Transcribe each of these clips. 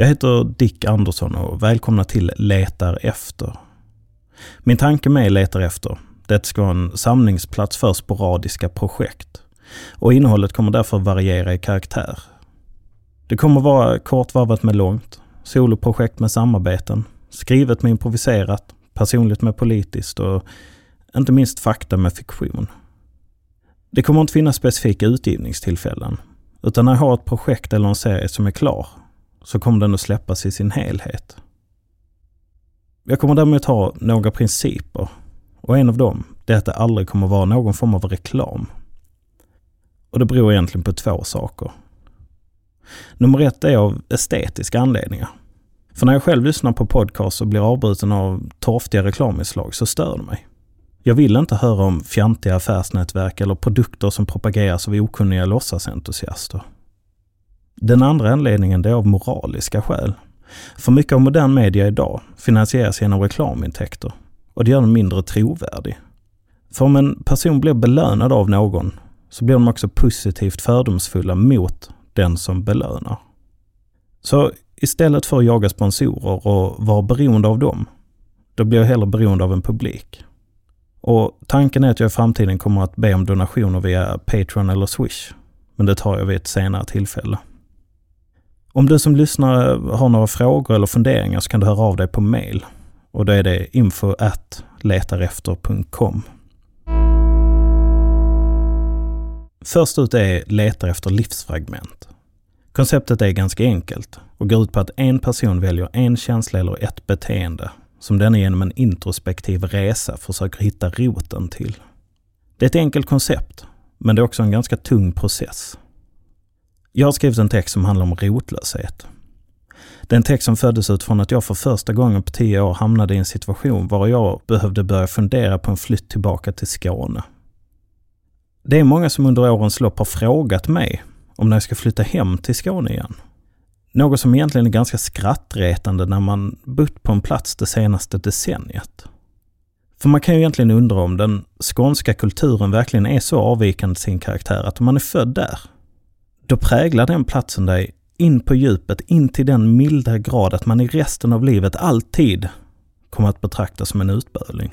Jag heter Dick Andersson och välkomna till Letar efter. Min tanke med Letar efter, det ska vara en samlingsplats för sporadiska projekt. Och innehållet kommer därför variera i karaktär. Det kommer vara kortvarvat med långt, soloprojekt med samarbeten, skrivet med improviserat, personligt med politiskt och inte minst fakta med fiktion. Det kommer inte finnas specifika utgivningstillfällen, utan när jag har ett projekt eller en serie som är klar så kommer den att släppas i sin helhet. Jag kommer däremot ha några principer och en av dem är att det aldrig kommer vara någon form av reklam. Och det beror egentligen på två saker. Nummer ett är av estetiska anledningar. För när jag själv lyssnar på podcast och blir avbruten av torftiga reklaminslag så stör det mig. Jag vill inte höra om fjantiga affärsnätverk eller produkter som propageras av okunniga låtsasentusiaster. Den andra anledningen är av moraliska skäl. För mycket av modern media idag finansieras genom reklamintäkter och det gör den mindre trovärdig. För om en person blir belönad av någon så blir de också positivt fördomsfulla mot den som belönar. Så istället för att jaga sponsorer och vara beroende av dem, då blir jag hellre beroende av en publik. Och tanken är att jag i framtiden kommer att be om donationer via Patreon eller Swish. Men det tar jag vid ett senare tillfälle. Om du som lyssnar har några frågor eller funderingar så kan du höra av dig på mail. Och då är det info at letarefter.com. Först ut är Letar efter livsfragment. Konceptet är ganska enkelt och går ut på att en person väljer en känsla eller ett beteende som den genom en introspektiv resa försöker hitta roten till. Det är ett enkelt koncept, men det är också en ganska tung process. Jag har skrivit en text som handlar om rotlöshet. Det är en text som föddes utifrån att jag för första gången på tio år hamnade i en situation var jag behövde börja fundera på en flytt tillbaka till Skåne. Det är många som under årens lopp har frågat mig om när jag ska flytta hem till Skåne igen. Något som egentligen är ganska skrattretande när man bott på en plats det senaste decenniet. För man kan ju egentligen undra om den skånska kulturen verkligen är så avvikande sin karaktär att om man är född där, då präglar den platsen dig in på djupet, in till den milda grad att man i resten av livet alltid kommer att betraktas som en utböling.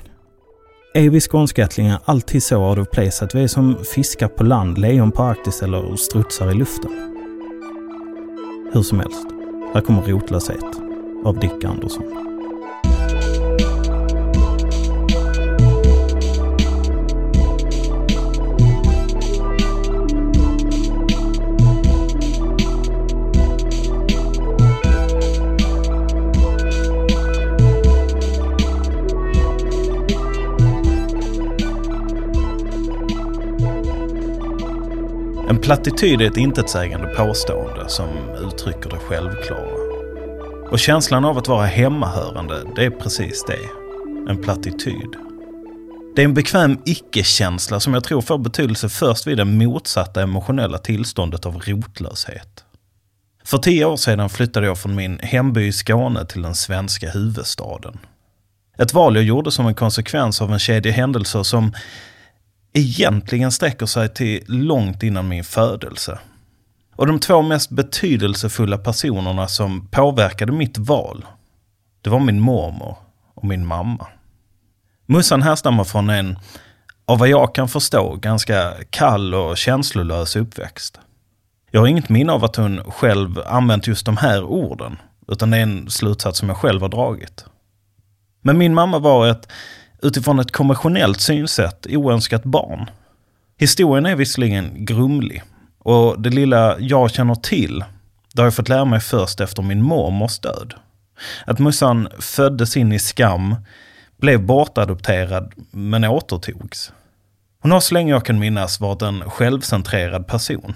Är vi skånskättlingar alltid så out of place att vi är som fiskar på land, lejon på Arktis eller strutsar i luften? Hur som helst, här kommer Rotlöshet av Dick Andersson. En plattityd är ett intetsägande påstående som uttrycker det självklara. Och känslan av att vara hemmahörande, det är precis det. En plattityd. Det är en bekväm icke-känsla som jag tror får betydelse först vid det motsatta emotionella tillståndet av rotlöshet. För tio år sedan flyttade jag från min hemby i Skåne till den svenska huvudstaden. Ett val jag gjorde som en konsekvens av en kedja händelser som egentligen sträcker sig till långt innan min födelse. Och de två mest betydelsefulla personerna som påverkade mitt val, det var min mormor och min mamma. Mussan härstammar från en, av vad jag kan förstå, ganska kall och känslolös uppväxt. Jag har inget minne av att hon själv använt just de här orden, utan det är en slutsats som jag själv har dragit. Men min mamma var ett utifrån ett konventionellt synsätt oönskat barn. Historien är visserligen grumlig och det lilla jag känner till, det har jag fått lära mig först efter min mormors död. Att mussan föddes in i skam, blev bortadopterad men återtogs. Hon har så länge jag kan minnas varit en självcentrerad person.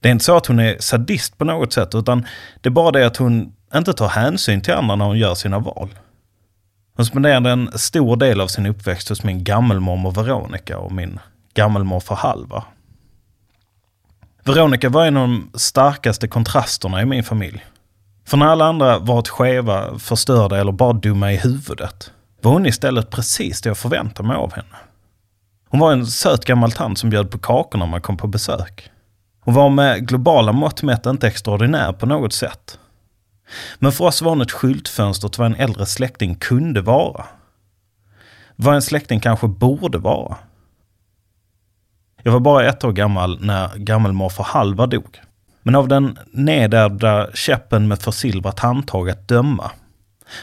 Det är inte så att hon är sadist på något sätt, utan det är bara det att hon inte tar hänsyn till andra när hon gör sina val. Hon spenderade en stor del av sin uppväxt hos min gammelmormor Veronica och min gammelmorfar Halva. Veronica var en av de starkaste kontrasterna i min familj. För när alla andra varit skeva, förstörda eller bara dumma i huvudet var hon istället precis det jag förväntade mig av henne. Hon var en söt gammal tant som bjöd på kakor när man kom på besök. Hon var med globala mått mätt inte extraordinär på något sätt. Men för oss var hon ett skyltfönster till vad en äldre släkting kunde vara. Vad en släkting kanske borde vara. Jag var bara ett år gammal när gammelmorfar Halvar dog. Men av den nedärvda käppen med försilvrat handtag att döma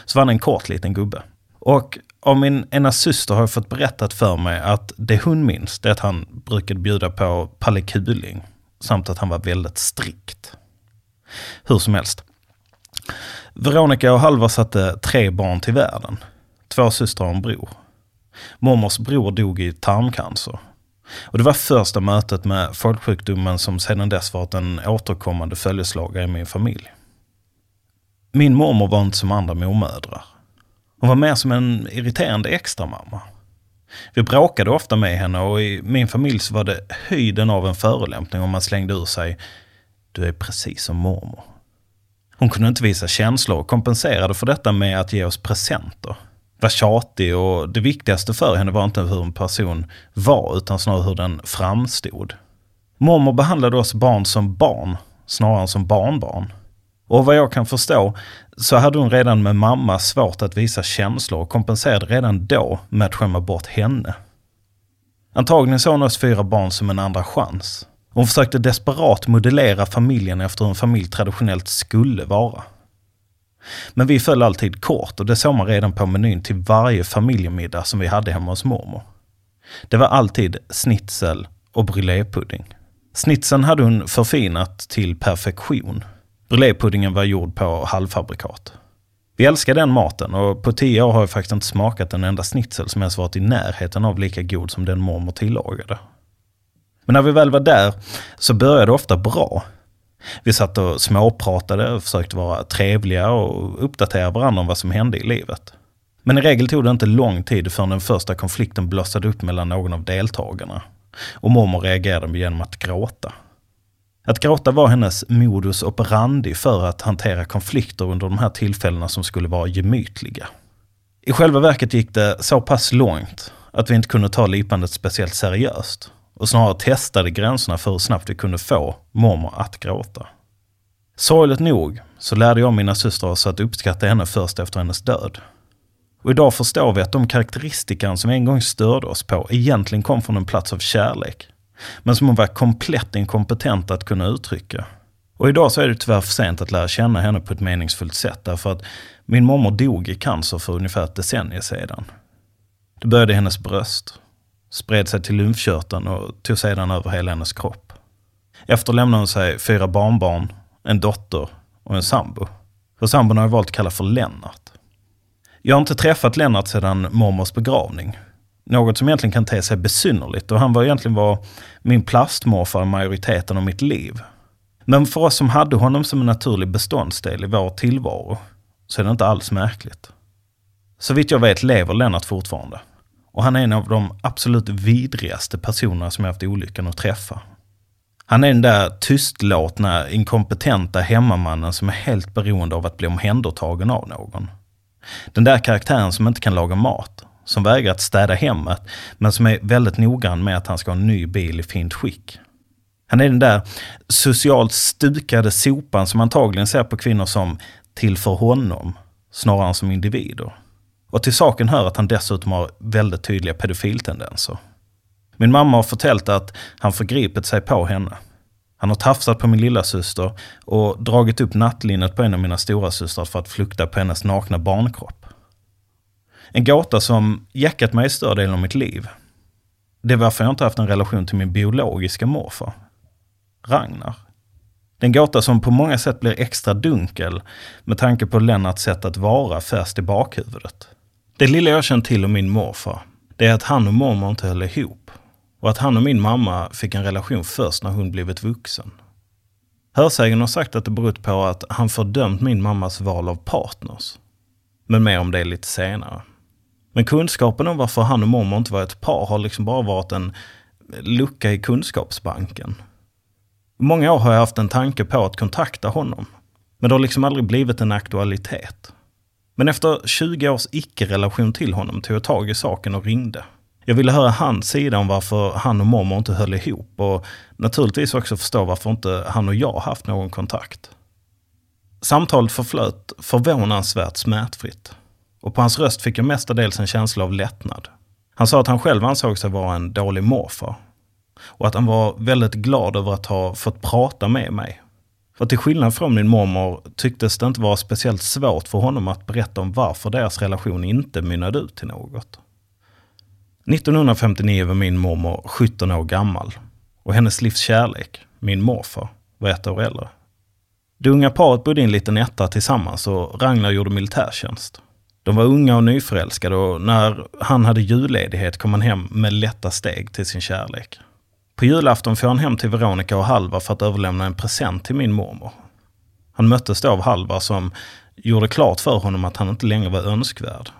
så var han en kort liten gubbe. Och av min ena syster har jag fått berättat för mig att det hon minns det är att han brukade bjuda på pallekuling samt att han var väldigt strikt. Hur som helst. Veronica och Halvar satte tre barn till världen. Två systrar och en bror. Mormors bror dog i tarmcancer. Och det var första mötet med folksjukdomen som sedan dess varit en återkommande följeslagare i min familj. Min mormor var inte som andra mormödrar. Hon var mer som en irriterande extramamma. Vi bråkade ofta med henne och i min familj så var det höjden av en förolämpning om man slängde ur sig Du är precis som mormor. Hon kunde inte visa känslor och kompenserade för detta med att ge oss presenter. Var tjatig och det viktigaste för henne var inte hur en person var utan snarare hur den framstod. Mormor behandlade oss barn som barn snarare än som barnbarn. Och vad jag kan förstå så hade hon redan med mamma svårt att visa känslor och kompenserade redan då med att skämma bort henne. Antagligen såg hon oss fyra barn som en andra chans. Hon försökte desperat modellera familjen efter hur en familj traditionellt skulle vara. Men vi föll alltid kort och det såg man redan på menyn till varje familjemiddag som vi hade hemma hos mormor. Det var alltid snitsel och brulépudding. Snitsen hade hon förfinat till perfektion Brulépuddingen var gjord på halvfabrikat. Vi älskar den maten och på tio år har jag faktiskt inte smakat en enda snitsel som ens varit i närheten av lika god som den mormor tillagade. Men när vi väl var där så började det ofta bra. Vi satt och småpratade och försökte vara trevliga och uppdatera varandra om vad som hände i livet. Men i regel tog det inte lång tid förrän den första konflikten blossade upp mellan någon av deltagarna. Och mormor reagerade genom att gråta. Att gråta var hennes modus operandi för att hantera konflikter under de här tillfällena som skulle vara gemytliga. I själva verket gick det så pass långt att vi inte kunde ta lipandet speciellt seriöst och snarare testade gränserna för hur snabbt vi kunde få mormor att gråta. Sorgligt nog så lärde jag mina systrar oss att uppskatta henne först efter hennes död. Och idag förstår vi att de karaktäristikan som en gång störde oss på egentligen kom från en plats av kärlek men som hon var komplett inkompetent att kunna uttrycka. Och idag så är det tyvärr för sent att lära känna henne på ett meningsfullt sätt därför att min mormor dog i cancer för ungefär ett decennium sedan. Det började i hennes bröst, spred sig till lymfkörteln och tog sedan över hela hennes kropp. Efter lämnade hon sig fyra barnbarn, en dotter och en sambo. För sambon har jag valt att kalla för Lennart. Jag har inte träffat Lennart sedan mormors begravning. Något som egentligen kan te sig besynnerligt och han var egentligen var min plastmorfar majoriteten av mitt liv. Men för oss som hade honom som en naturlig beståndsdel i vår tillvaro så är det inte alls märkligt. Så vitt jag vet lever Lennart fortfarande. Och han är en av de absolut vidrigaste personerna som jag haft olyckan att träffa. Han är den där tystlåtna, inkompetenta hemmamannen som är helt beroende av att bli omhändertagen av någon. Den där karaktären som inte kan laga mat, som vägrar att städa hemmet, men som är väldigt noggrann med att han ska ha en ny bil i fint skick. Han är den där socialt stukade sopan som antagligen ser på kvinnor som till för honom, snarare än som individer. Och till saken hör att han dessutom har väldigt tydliga pedofiltendenser. Min mamma har förtällt att han förgripit sig på henne. Han har tafsat på min lilla syster och dragit upp nattlinnet på en av mina stora systrar för att flukta på hennes nakna barnkropp. En gåta som jäckat mig större delen av mitt liv. Det är varför jag inte haft en relation till min biologiska morfar. Ragnar. Den gåta som på många sätt blir extra dunkel med tanke på Lennarts sätt att vara fäst i bakhuvudet. Det lilla jag känt till om min morfar, det är att han och mormor inte höll ihop. Och att han och min mamma fick en relation först när hon blivit vuxen. Hörsägen har sagt att det berott på att han fördömt min mammas val av partners. Men mer om det lite senare. Men kunskapen om varför han och mormor inte var ett par har liksom bara varit en lucka i kunskapsbanken. Många år har jag haft en tanke på att kontakta honom. Men det har liksom aldrig blivit en aktualitet. Men efter 20 års icke-relation till honom tog jag tag i saken och ringde. Jag ville höra hans sida om varför han och mormor inte höll ihop och naturligtvis också förstå varför inte han och jag haft någon kontakt. Samtalet förflöt förvånansvärt smärtfritt. Och på hans röst fick jag mestadels en känsla av lättnad. Han sa att han själv ansåg sig vara en dålig morfar. Och att han var väldigt glad över att ha fått prata med mig. Och till skillnad från min mormor tycktes det inte vara speciellt svårt för honom att berätta om varför deras relation inte mynnade ut till något. 1959 var min mormor 17 år gammal och hennes livs kärlek, min morfar, var ett år äldre. Det unga paret bodde i en liten etta tillsammans och Ragnar gjorde militärtjänst. De var unga och nyförälskade och när han hade julledighet kom han hem med lätta steg till sin kärlek. På julafton får han hem till Veronica och Halvar för att överlämna en present till min mormor. Han möttes då av Halvar som gjorde klart för honom att han inte längre var önskvärd.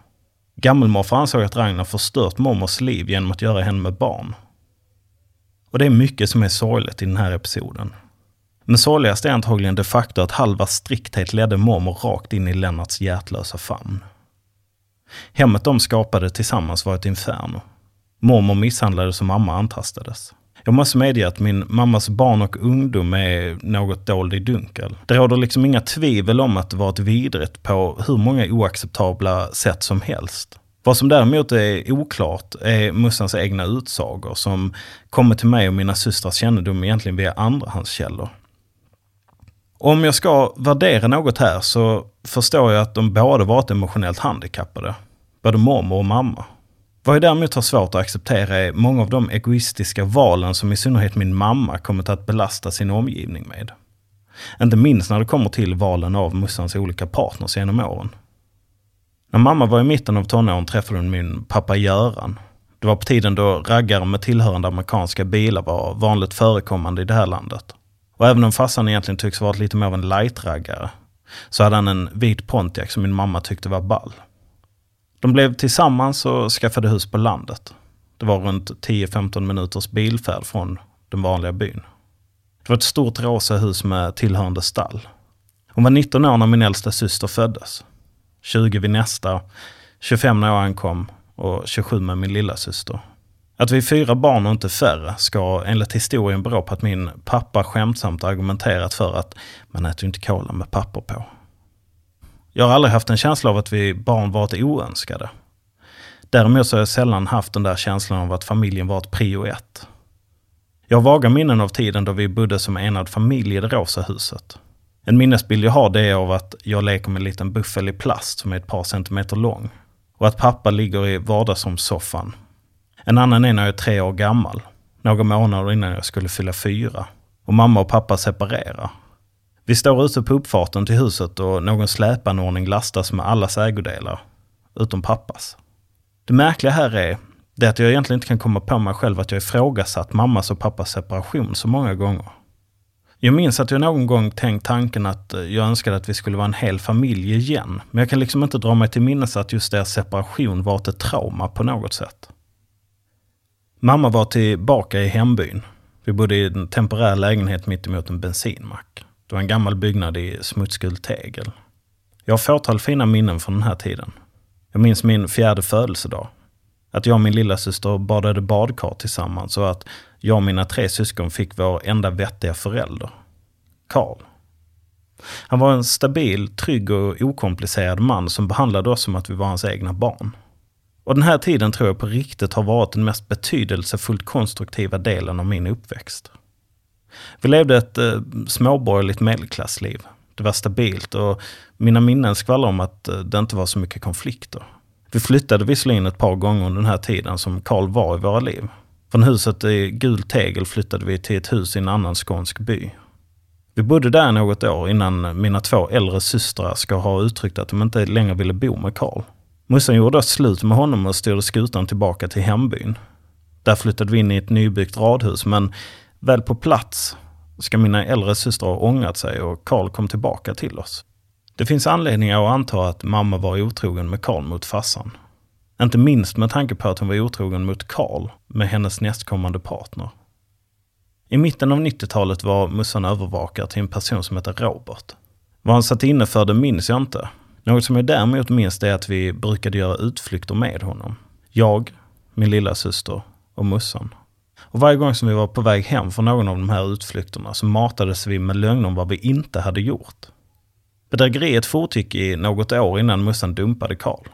Gammelmorfar ansåg att Ragnar förstört mormors liv genom att göra henne med barn. Och det är mycket som är sorgligt i den här episoden. Men sorgligast är antagligen det faktum att Halvars strikthet ledde mormor rakt in i Lennarts hjärtlösa famn. Hemmet de skapade tillsammans var ett inferno. Mormor misshandlades och mamma antastades. Jag måste medge att min mammas barn och ungdom är något dold i dunkel. Det råder liksom inga tvivel om att det varit vidrigt på hur många oacceptabla sätt som helst. Vad som däremot är oklart är Mussans egna utsagor som kommer till mig och mina systrars kännedom egentligen via andrahandskällor. Om jag ska värdera något här så förstår jag att de båda varit emotionellt handikappade. Både mormor och mamma. Vad jag däremot har svårt att acceptera är många av de egoistiska valen som i synnerhet min mamma kommit att belasta sin omgivning med. Inte minst när det kommer till valen av Mussans olika partners genom åren. När mamma var i mitten av tonåren träffade hon min pappa Göran. Det var på tiden då raggare med tillhörande amerikanska bilar var vanligt förekommande i det här landet. Och även om farsan egentligen tycks vara lite mer av en light-raggare så hade han en vit Pontiac som min mamma tyckte var ball. De blev tillsammans och skaffade hus på landet. Det var runt 10-15 minuters bilfärd från den vanliga byn. Det var ett stort rosa hus med tillhörande stall. Hon var 19 år när min äldsta syster föddes. 20 vid nästa, 25 när jag ankom och 27 med min lilla syster. Att vi är fyra barn och inte färre ska enligt historien bero på att min pappa skämtsamt argumenterat för att man äter ju inte kola med papper på. Jag har aldrig haft en känsla av att vi barn varit oönskade. Däremot så har jag sällan haft den där känslan av att familjen varit prio ett. Jag har vaga minnen av tiden då vi bodde som enad familj i det rosa huset. En minnesbild jag har det är av att jag leker med en liten buffel i plast som är ett par centimeter lång. Och att pappa ligger i vardagsrumssoffan. En annan är när jag är tre år gammal, några månader innan jag skulle fylla fyra. Och mamma och pappa separerar vi står ute på uppfarten till huset och någon släpanordning lastas med allas ägodelar, utom pappas. Det märkliga här är det att jag egentligen inte kan komma på mig själv att jag ifrågasatt mammas och pappas separation så många gånger. Jag minns att jag någon gång tänkt tanken att eh, jag önskade att vi skulle vara en hel familj igen, men jag kan liksom inte dra mig till minnes att just deras separation varit ett trauma på något sätt. Mamma var tillbaka i hembyn. Vi bodde i en temporär lägenhet mittemot en bensinmack. Det var en gammal byggnad i smutsgult tegel. Jag har fåtal fina minnen från den här tiden. Jag minns min fjärde födelsedag. Att jag och min lilla syster badade badkar tillsammans och att jag och mina tre syskon fick vår enda vettiga förälder. Karl. Han var en stabil, trygg och okomplicerad man som behandlade oss som att vi var hans egna barn. Och den här tiden tror jag på riktigt har varit den mest betydelsefullt konstruktiva delen av min uppväxt. Vi levde ett eh, småborgerligt medelklassliv. Det var stabilt och mina minnen skvallrar om att eh, det inte var så mycket konflikter. Vi flyttade visserligen ett par gånger under den här tiden som Karl var i våra liv. Från huset i gul tegel flyttade vi till ett hus i en annan skånsk by. Vi bodde där något år innan mina två äldre systrar ska ha uttryckt att de inte längre ville bo med Karl. Morsan gjorde slut med honom och styrde skutan tillbaka till hembyn. Där flyttade vi in i ett nybyggt radhus men Väl på plats ska mina äldre systrar ha ångrat sig och Karl kom tillbaka till oss. Det finns anledningar att anta att mamma var otrogen med Karl mot farsan. Inte minst med tanke på att hon var otrogen mot Karl med hennes nästkommande partner. I mitten av 90-talet var Mussan övervakare till en person som hette Robert. Vad han satt inne för det minns jag inte. Något som jag däremot minns är att vi brukade göra utflykter med honom. Jag, min lilla syster och Mussan. Och varje gång som vi var på väg hem från någon av de här utflykterna så matades vi med lögner om vad vi inte hade gjort. Bedrägeriet fortgick i något år innan Mussan dumpade Karl.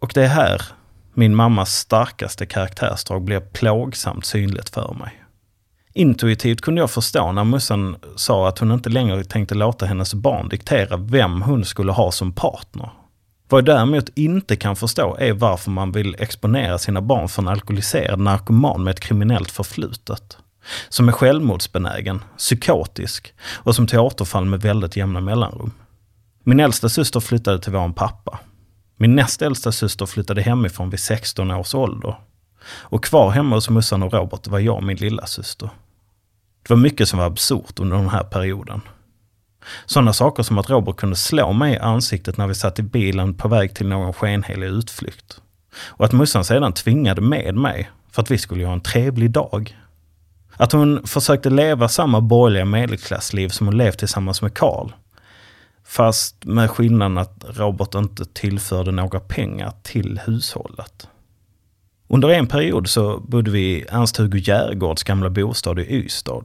Och det är här min mammas starkaste karaktärsdrag blev plågsamt synligt för mig. Intuitivt kunde jag förstå när Mussan sa att hon inte längre tänkte låta hennes barn diktera vem hon skulle ha som partner. Vad jag däremot inte kan förstå är varför man vill exponera sina barn för en alkoholiserad narkoman med ett kriminellt förflutet. Som är självmordsbenägen, psykotisk och som till återfall med väldigt jämna mellanrum. Min äldsta syster flyttade till vår pappa. Min näst äldsta syster flyttade hemifrån vid 16 års ålder. Och kvar hemma hos Mussan och Robert var jag och min lilla syster. Det var mycket som var absurt under den här perioden. Sådana saker som att Robert kunde slå mig i ansiktet när vi satt i bilen på väg till någon skenhelig utflykt. Och att Mussan sedan tvingade med mig för att vi skulle ha en trevlig dag. Att hon försökte leva samma borgerliga medelklassliv som hon levt tillsammans med Karl. Fast med skillnaden att Robert inte tillförde några pengar till hushållet. Under en period så bodde vi i Ernst-Hugo Järegårds gamla bostad i Ystad.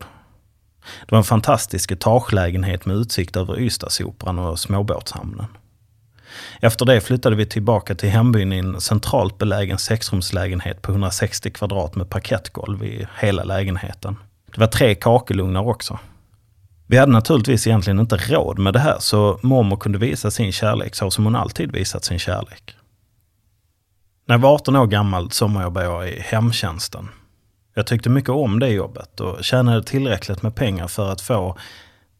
Det var en fantastisk etagelägenhet med utsikt över Ystadsoperan och småbåtshamnen. Efter det flyttade vi tillbaka till hembyn i en centralt belägen sexrumslägenhet på 160 kvadrat med parkettgolv i hela lägenheten. Det var tre kakelugnar också. Vi hade naturligtvis egentligen inte råd med det här så mormor kunde visa sin kärlek så som hon alltid visat sin kärlek. När jag var 18 år gammal sommarjobbade jag i hemtjänsten. Jag tyckte mycket om det jobbet och tjänade tillräckligt med pengar för att få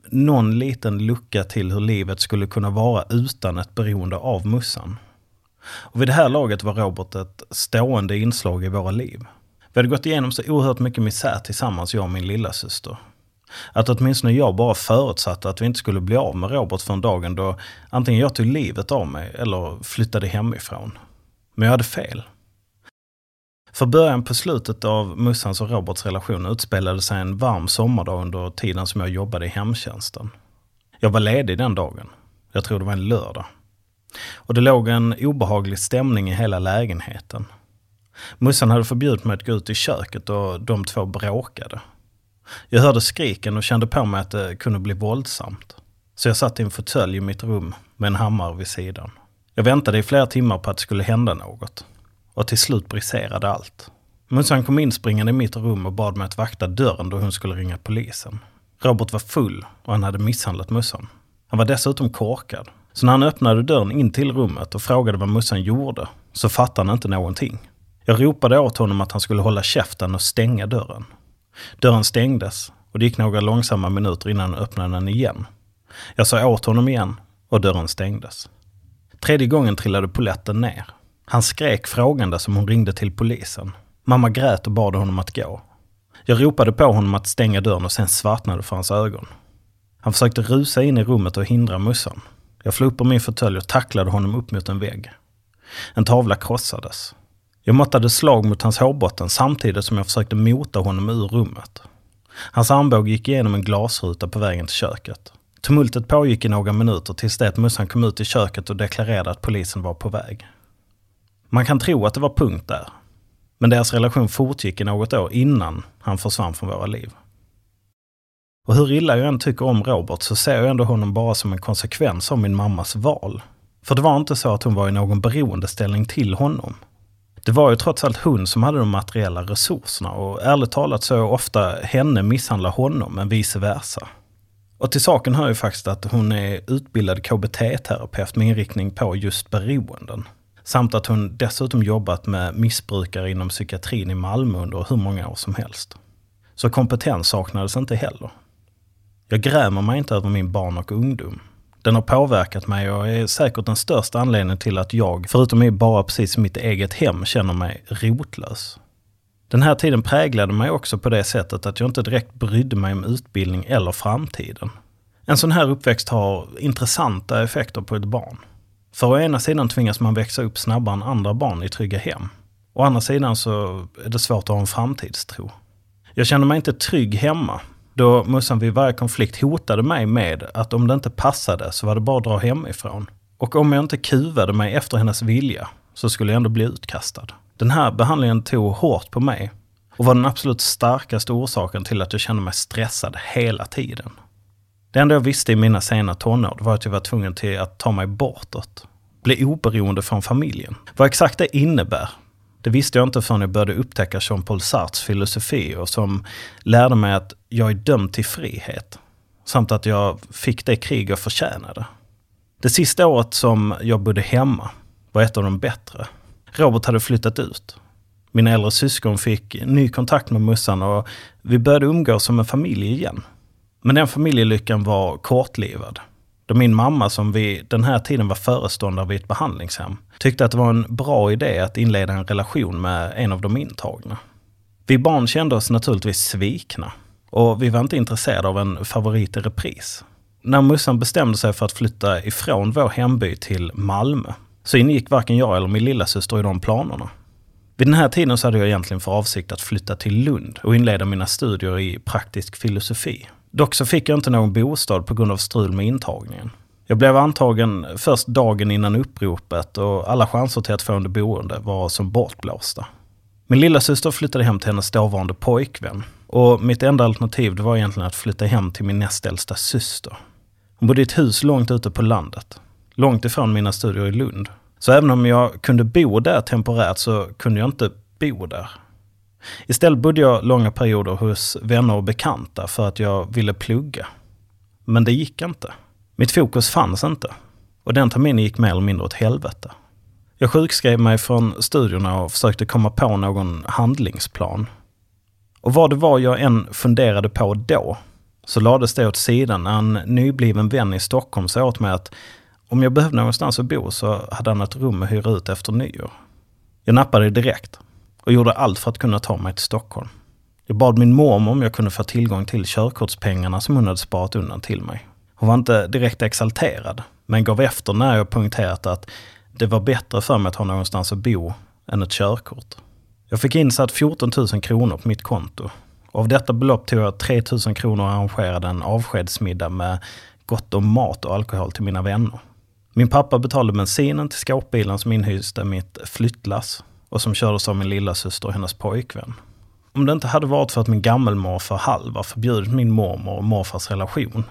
någon liten lucka till hur livet skulle kunna vara utan ett beroende av mussan. Och vid det här laget var Robert ett stående inslag i våra liv. Vi hade gått igenom så oerhört mycket misär tillsammans, jag och min lilla syster. Att åtminstone jag bara förutsatte att vi inte skulle bli av med Robert från dagen då antingen jag tog livet av mig eller flyttade hemifrån. Men jag hade fel. För början på slutet av Mussans och Roberts relation utspelade sig en varm sommardag under tiden som jag jobbade i hemtjänsten. Jag var ledig den dagen. Jag tror det var en lördag. Och det låg en obehaglig stämning i hela lägenheten. Mussan hade förbjudit mig att gå ut i köket och de två bråkade. Jag hörde skriken och kände på mig att det kunde bli våldsamt. Så jag satt i en fåtölj i mitt rum med en hammare vid sidan. Jag väntade i flera timmar på att det skulle hända något. Och till slut briserade allt. Mussan kom inspringande i mitt rum och bad mig att vakta dörren då hon skulle ringa polisen. Robert var full och han hade misshandlat Mussan. Han var dessutom korkad. Så när han öppnade dörren in till rummet och frågade vad Mussan gjorde så fattade han inte någonting. Jag ropade åt honom att han skulle hålla käften och stänga dörren. Dörren stängdes och det gick några långsamma minuter innan han öppnade den igen. Jag sa åt honom igen och dörren stängdes. Tredje gången trillade poletten ner. Han skrek frågande som hon ringde till polisen. Mamma grät och bad honom att gå. Jag ropade på honom att stänga dörren och sen svartnade för hans ögon. Han försökte rusa in i rummet och hindra mussan. Jag flög upp på min fåtölj och tacklade honom upp mot en vägg. En tavla krossades. Jag måttade slag mot hans hårbotten samtidigt som jag försökte mota honom ur rummet. Hans armbåge gick igenom en glasruta på vägen till köket. Tumultet pågick i några minuter tills det att Mussan kom ut i köket och deklarerade att polisen var på väg. Man kan tro att det var punkt där. Men deras relation fortgick i något år innan han försvann från våra liv. Och hur illa jag än tycker om Robert så ser jag ändå honom bara som en konsekvens av min mammas val. För det var inte så att hon var i någon beroendeställning till honom. Det var ju trots allt hon som hade de materiella resurserna och ärligt talat så är ofta henne misshandla honom, men vice versa. Och till saken hör ju faktiskt att hon är utbildad KBT-terapeut med inriktning på just beroenden. Samt att hon dessutom jobbat med missbrukare inom psykiatrin i Malmö under hur många år som helst. Så kompetens saknades inte heller. Jag grämer mig inte över min barn och ungdom. Den har påverkat mig och är säkert den största anledningen till att jag, förutom i bara precis mitt eget hem, känner mig rotlös. Den här tiden präglade mig också på det sättet att jag inte direkt brydde mig om utbildning eller framtiden. En sån här uppväxt har intressanta effekter på ett barn. För å ena sidan tvingas man växa upp snabbare än andra barn i trygga hem. Å andra sidan så är det svårt att ha en framtidstro. Jag kände mig inte trygg hemma, då Mussan vid varje konflikt hotade mig med att om det inte passade så var det bara att dra hemifrån. Och om jag inte kuvade mig efter hennes vilja så skulle jag ändå bli utkastad. Den här behandlingen tog hårt på mig och var den absolut starkaste orsaken till att jag kände mig stressad hela tiden. Det enda jag visste i mina sena tonår var att jag var tvungen till att ta mig bortåt. Bli oberoende från familjen. Vad exakt det innebär, det visste jag inte förrän jag började upptäcka Jean-Paul Sartres filosofi och som lärde mig att jag är dömd till frihet. Samt att jag fick det krig jag förtjänade. Det sista året som jag bodde hemma var ett av de bättre. Robert hade flyttat ut. Mina äldre syskon fick ny kontakt med mussan och vi började umgås som en familj igen. Men den familjelyckan var kortlivad. Då min mamma, som vid den här tiden var föreståndare vid ett behandlingshem, tyckte att det var en bra idé att inleda en relation med en av de intagna. Vi barn kände oss naturligtvis svikna och vi var inte intresserade av en favorit i repris. När mussan bestämde sig för att flytta ifrån vår hemby till Malmö så ingick varken jag eller min lilla syster i de planerna. Vid den här tiden så hade jag egentligen för avsikt att flytta till Lund och inleda mina studier i praktisk filosofi. Dock så fick jag inte någon bostad på grund av strul med intagningen. Jag blev antagen först dagen innan uppropet och alla chanser till att få under boende var som bortblåsta. Min lilla syster flyttade hem till hennes dåvarande pojkvän och mitt enda alternativ var egentligen att flytta hem till min näst äldsta syster. Hon bodde i ett hus långt ute på landet, långt ifrån mina studier i Lund. Så även om jag kunde bo där temporärt så kunde jag inte bo där. Istället bodde jag långa perioder hos vänner och bekanta för att jag ville plugga. Men det gick inte. Mitt fokus fanns inte. Och den terminen gick mer eller mindre åt helvete. Jag sjukskrev mig från studierna och försökte komma på någon handlingsplan. Och vad det var jag än funderade på då, så lades det åt sidan när en nybliven vän i Stockholm sa åt mig att om jag behövde någonstans att bo så hade han ett rum att hyra ut efter nyår. Jag nappade direkt och gjorde allt för att kunna ta mig till Stockholm. Jag bad min mormor om jag kunde få tillgång till körkortspengarna som hon hade sparat undan till mig. Hon var inte direkt exalterad, men gav efter när jag poängterat att det var bättre för mig att ha någonstans att bo än ett körkort. Jag fick insatt 14 000 kronor på mitt konto. Och av detta belopp tog jag 3 000 kronor och arrangerade en avskedsmiddag med gott om mat och alkohol till mina vänner. Min pappa betalade bensinen till skåpbilen som inhyste mitt flyttlass och som kördes av min lilla syster och hennes pojkvän. Om det inte hade varit för att min gammelmorfar Halvar förbjudit min mormor och morfars relation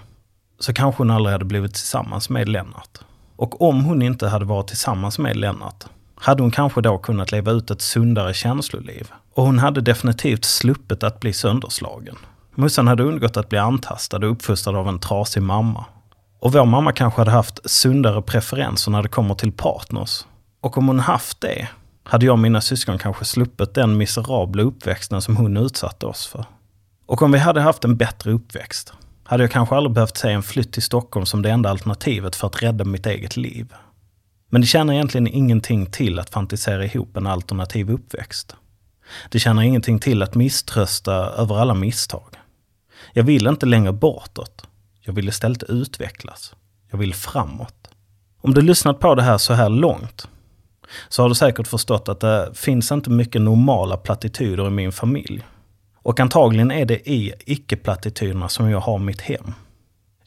så kanske hon aldrig hade blivit tillsammans med Lennart. Och om hon inte hade varit tillsammans med Lennart hade hon kanske då kunnat leva ut ett sundare känsloliv. Och hon hade definitivt sluppit att bli sönderslagen. Mussan hade undgått att bli antastad och uppfostrad av en trasig mamma. Och vår mamma kanske hade haft sundare preferenser när det kommer till partners. Och om hon haft det, hade jag och mina syskon kanske sluppit den miserabla uppväxten som hon utsatte oss för. Och om vi hade haft en bättre uppväxt, hade jag kanske aldrig behövt se en flytt till Stockholm som det enda alternativet för att rädda mitt eget liv. Men det tjänar egentligen ingenting till att fantisera ihop en alternativ uppväxt. Det tjänar ingenting till att misströsta över alla misstag. Jag vill inte längre bortåt. Jag vill istället utvecklas. Jag vill framåt. Om du lyssnat på det här så här långt så har du säkert förstått att det finns inte mycket normala plattityder i min familj. Och antagligen är det i icke-plattityderna som jag har mitt hem.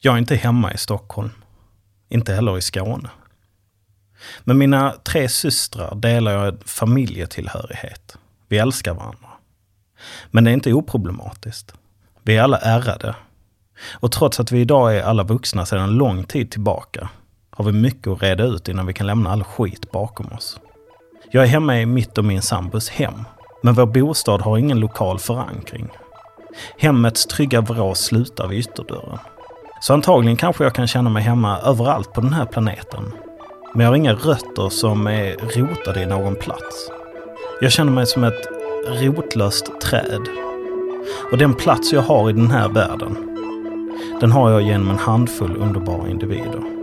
Jag är inte hemma i Stockholm. Inte heller i Skåne. Med mina tre systrar delar jag en familjetillhörighet. Vi älskar varandra. Men det är inte oproblematiskt. Vi är alla ärrade. Och trots att vi idag är alla vuxna sedan lång tid tillbaka har vi mycket att reda ut innan vi kan lämna all skit bakom oss. Jag är hemma i mitt och min sambos hem. Men vår bostad har ingen lokal förankring. Hemmets trygga vrå slutar vid ytterdörren. Så antagligen kanske jag kan känna mig hemma överallt på den här planeten. Men jag har inga rötter som är rotade i någon plats. Jag känner mig som ett rotlöst träd. Och den plats jag har i den här världen, den har jag genom en handfull underbara individer.